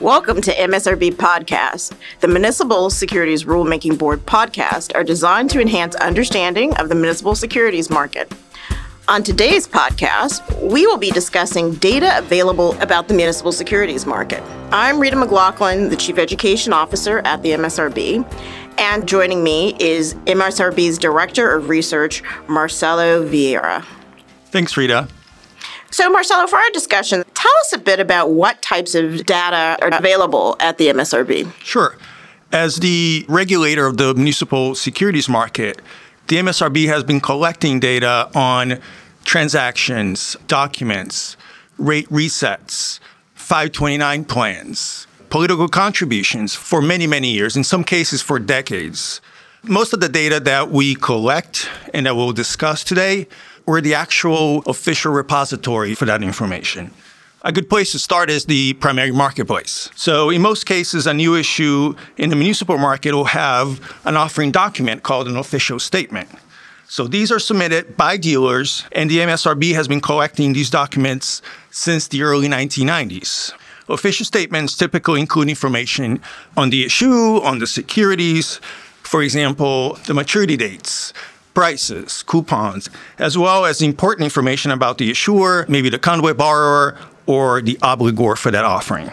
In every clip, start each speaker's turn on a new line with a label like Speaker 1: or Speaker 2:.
Speaker 1: Welcome to MSRB Podcast. The Municipal Securities Rulemaking Board podcast are designed to enhance understanding of the municipal securities market. On today's podcast, we will be discussing data available about the municipal securities market. I'm Rita McLaughlin, the Chief Education Officer at the MSRB, and joining me is MSRB's Director of Research, Marcelo Vieira.
Speaker 2: Thanks, Rita.
Speaker 1: So, Marcelo, for our discussion, tell us a bit about what types of data are available at the MSRB.
Speaker 2: Sure. As the regulator of the municipal securities market, the MSRB has been collecting data on transactions, documents, rate resets, 529 plans, political contributions for many, many years, in some cases for decades. Most of the data that we collect and that we'll discuss today were the actual official repository for that information. A good place to start is the primary marketplace. So, in most cases, a new issue in the municipal market will have an offering document called an official statement. So, these are submitted by dealers, and the MSRB has been collecting these documents since the early 1990s. Official statements typically include information on the issue, on the securities, for example, the maturity dates, prices, coupons, as well as important information about the issuer, maybe the conduit borrower, or the obligor for that offering.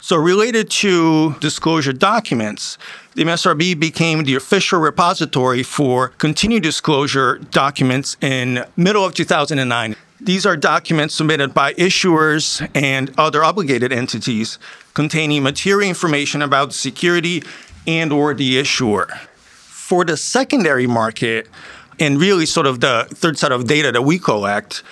Speaker 2: So, related to disclosure documents, the MSRB became the official repository for continued disclosure documents in middle of 2009. These are documents submitted by issuers and other obligated entities containing material information about the security and or the issuer. For the secondary market, and really sort of the third set of data that we collect,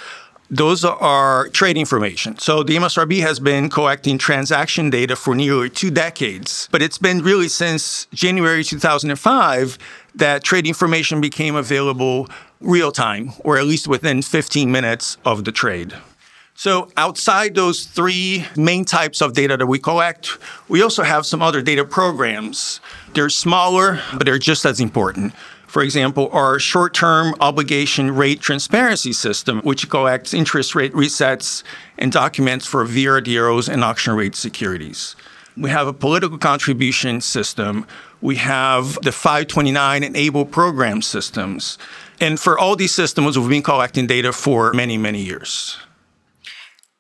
Speaker 2: those are trade information. So the MSRB has been collecting transaction data for nearly two decades, but it's been really since January 2005 that trade information became available real time, or at least within 15 minutes of the trade. So, outside those three main types of data that we collect, we also have some other data programs. They're smaller, but they're just as important. For example, our short term obligation rate transparency system, which collects interest rate resets and documents for VRDOs and auction rate securities. We have a political contribution system. We have the 529 and ABLE program systems. And for all these systems, we've been collecting data for many, many years.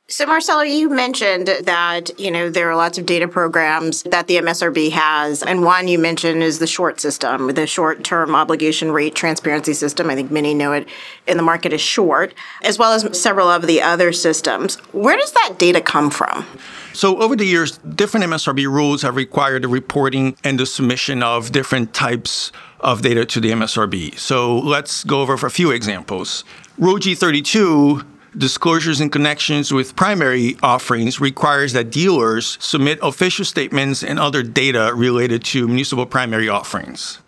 Speaker 1: So, Marcelo, you mentioned that you know there are lots of data programs that the MSRB has, and one you mentioned is the short system, the short-term obligation rate transparency system. I think many know it in the market as short, as well as several of the other systems. Where does that data come from?
Speaker 2: So, over the years, different MSRB rules have required the reporting and the submission of different types of data to the MSRB. So, let's go over a few examples. Rule G32 disclosures in connections with primary offerings requires that dealers submit official statements and other data related to municipal primary offerings.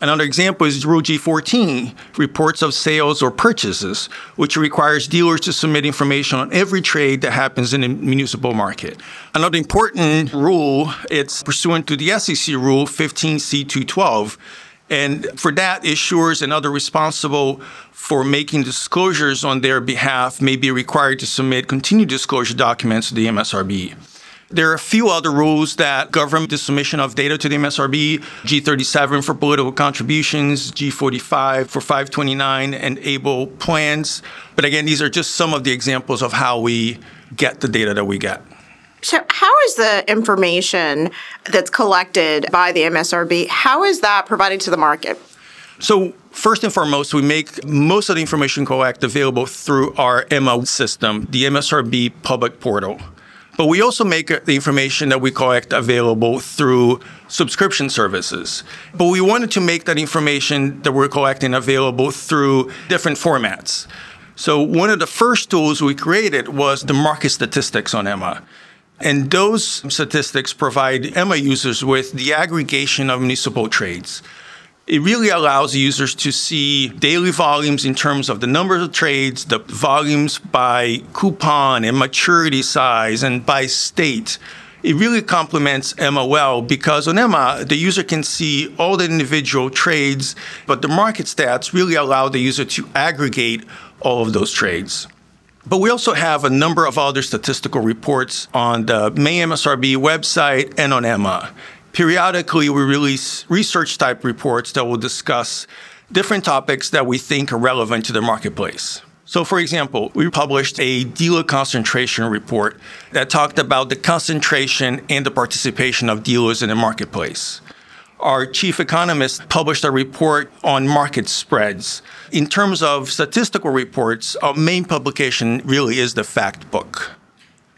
Speaker 2: Another example is Rule G14, reports of sales or purchases, which requires dealers to submit information on every trade that happens in the municipal market. Another important rule, it's pursuant to the SEC Rule 15C212, and for that, issuers and other responsible for making disclosures on their behalf may be required to submit continued disclosure documents to the MSRB. There are a few other rules that govern the submission of data to the MSRB G37 for political contributions, G45 for 529 and ABLE plans. But again, these are just some of the examples of how we get the data that we get.
Speaker 1: So, how is the information that's collected by the MSRB? How is that provided to the market?
Speaker 2: So, first and foremost, we make most of the information collect available through our EMMA system, the MSRB public portal. But we also make uh, the information that we collect available through subscription services. But we wanted to make that information that we're collecting available through different formats. So, one of the first tools we created was the market statistics on EMMA. And those statistics provide EMMA users with the aggregation of municipal trades. It really allows users to see daily volumes in terms of the number of trades, the volumes by coupon and maturity size, and by state. It really complements EMMA well because on EMMA, the user can see all the individual trades, but the market stats really allow the user to aggregate all of those trades. But we also have a number of other statistical reports on the May MSRB website and on Emma. Periodically, we release research type reports that will discuss different topics that we think are relevant to the marketplace. So, for example, we published a dealer concentration report that talked about the concentration and the participation of dealers in the marketplace. Our chief economist published a report on market spreads. In terms of statistical reports, our main publication really is the fact book.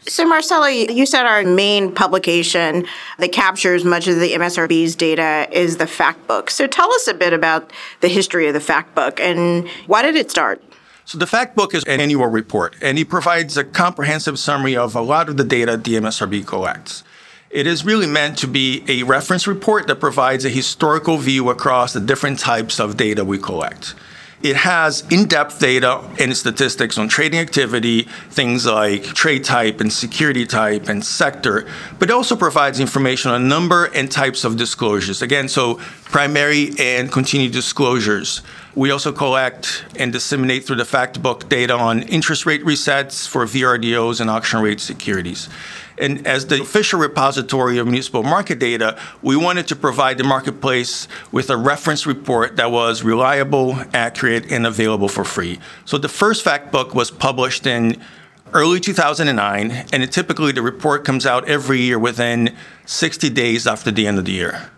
Speaker 1: So, Marcelo, you said our main publication that captures much of the MSRB's data is the fact book. So, tell us a bit about the history of the fact book and why did it start?
Speaker 2: So the fact book is an annual report, and it provides a comprehensive summary of a lot of the data the MSRB collects. It is really meant to be a reference report that provides a historical view across the different types of data we collect. It has in depth data and statistics on trading activity, things like trade type and security type and sector, but it also provides information on number and types of disclosures. Again, so primary and continued disclosures. We also collect and disseminate through the fact book data on interest rate resets for VRDOs and auction rate securities. And as the official repository of municipal market data, we wanted to provide the marketplace with a reference report that was reliable, accurate, and available for free. So the first fact book was published in early 2009, and typically the report comes out every year within 60 days after the end of the year.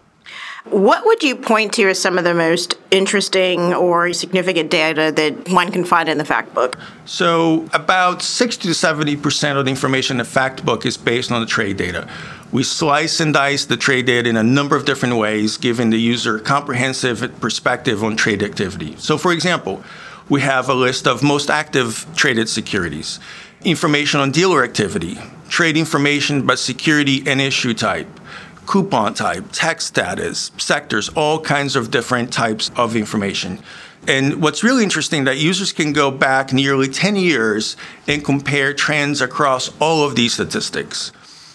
Speaker 1: What would you point to as some of the most interesting or significant data that one can find in the fact book?
Speaker 2: So, about 60 to 70% of the information in the fact book is based on the trade data. We slice and dice the trade data in a number of different ways, giving the user a comprehensive perspective on trade activity. So, for example, we have a list of most active traded securities, information on dealer activity, trade information by security and issue type, coupon type, tax status, sectors, all kinds of different types of information. And what's really interesting that users can go back nearly 10 years and compare trends across all of these statistics.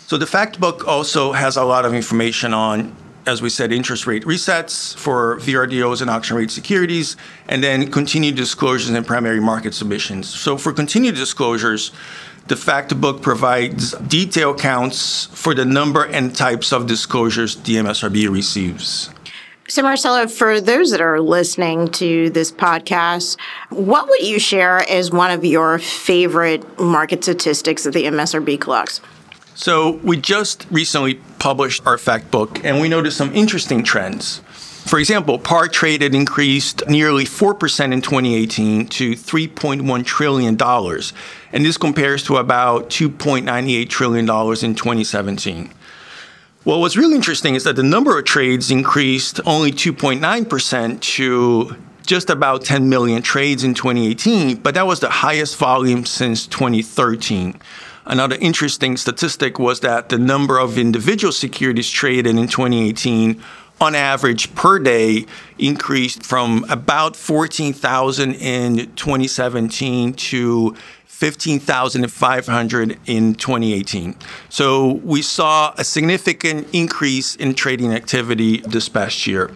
Speaker 2: So the fact book also has a lot of information on as we said, interest rate resets for VRDOs and auction rate securities, and then continued disclosures and primary market submissions. So for continued disclosures, the fact book provides detailed counts for the number and types of disclosures the MSRB receives.
Speaker 1: So, Marcelo, for those that are listening to this podcast, what would you share as one of your favorite market statistics that the MSRB collects?
Speaker 2: So, we just recently published our fact book, and we noticed some interesting trends. For example, par traded increased nearly 4% in 2018 to $3.1 trillion. And this compares to about $2.98 trillion in 2017. Well, what's really interesting is that the number of trades increased only 2.9% to just about 10 million trades in 2018, but that was the highest volume since 2013. Another interesting statistic was that the number of individual securities traded in 2018 on average per day increased from about 14,000 in 2017 to 15,500 in 2018. So we saw a significant increase in trading activity this past year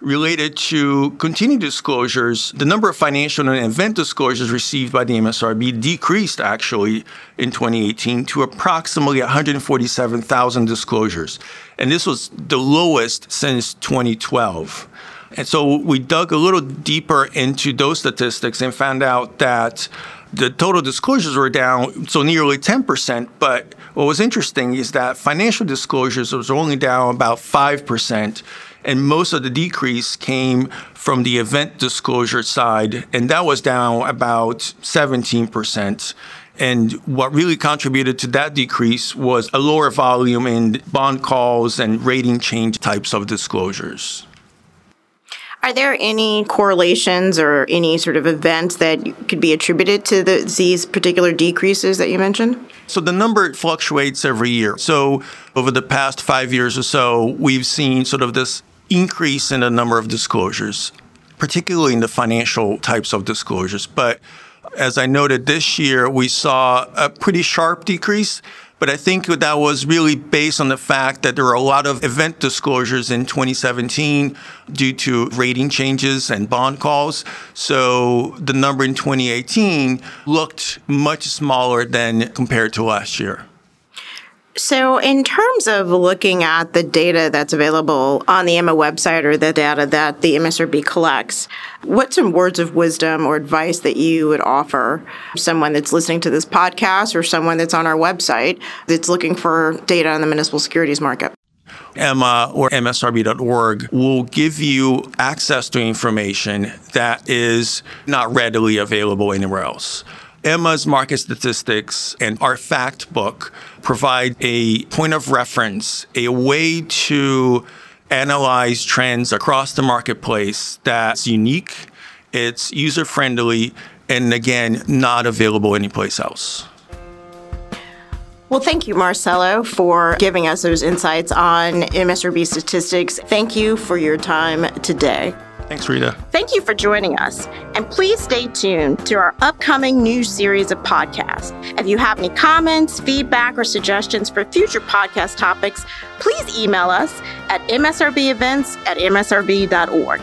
Speaker 2: related to continued disclosures, the number of financial and event disclosures received by the MSRB decreased actually in 2018 to approximately 147,000 disclosures. And this was the lowest since 2012. And so we dug a little deeper into those statistics and found out that the total disclosures were down, so nearly 10%. But what was interesting is that financial disclosures was only down about 5% and most of the decrease came from the event disclosure side, and that was down about 17%. And what really contributed to that decrease was a lower volume in bond calls and rating change types of disclosures.
Speaker 1: Are there any correlations or any sort of events that could be attributed to the, these particular decreases that you mentioned?
Speaker 2: So the number fluctuates every year. So over the past five years or so, we've seen sort of this increase in the number of disclosures, particularly in the financial types of disclosures. But as I noted this year, we saw a pretty sharp decrease. But I think that was really based on the fact that there were a lot of event disclosures in 2017 due to rating changes and bond calls. So the number in 2018 looked much smaller than compared to last year.
Speaker 1: So, in terms of looking at the data that's available on the Emma website or the data that the MSRB collects, what's some words of wisdom or advice that you would offer someone that's listening to this podcast or someone that's on our website that's looking for data on the municipal securities market?
Speaker 2: Emma or MSRB.org will give you access to information that is not readily available anywhere else. Emma's market statistics and our fact book provide a point of reference, a way to analyze trends across the marketplace that's unique, it's user friendly, and again, not available anyplace else.
Speaker 1: Well, thank you, Marcelo, for giving us those insights on MSRB statistics. Thank you for your time today.
Speaker 2: Thanks, Rita.
Speaker 1: Thank you for joining us. And please stay tuned to our upcoming new series of podcasts. If you have any comments, feedback, or suggestions for future podcast topics, please email us at msrbevents at msrb.org.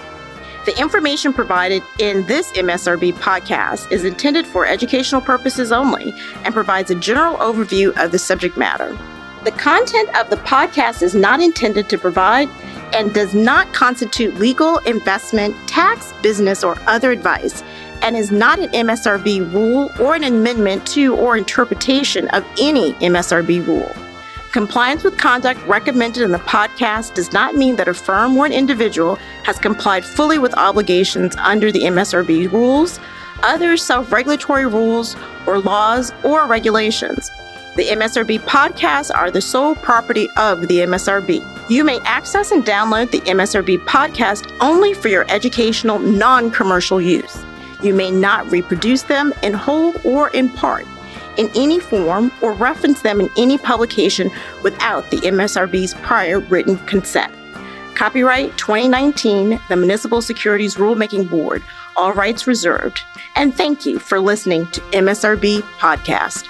Speaker 1: The information provided in this MSRB podcast is intended for educational purposes only and provides a general overview of the subject matter. The content of the podcast is not intended to provide and does not constitute legal, investment, tax, business, or other advice, and is not an MSRB rule or an amendment to or interpretation of any MSRB rule. Compliance with conduct recommended in the podcast does not mean that a firm or an individual has complied fully with obligations under the MSRB rules, other self regulatory rules, or laws or regulations. The MSRB podcasts are the sole property of the MSRB. You may access and download the MSRB podcast only for your educational, non commercial use. You may not reproduce them in whole or in part, in any form, or reference them in any publication without the MSRB's prior written consent. Copyright 2019, the Municipal Securities Rulemaking Board, all rights reserved. And thank you for listening to MSRB Podcast.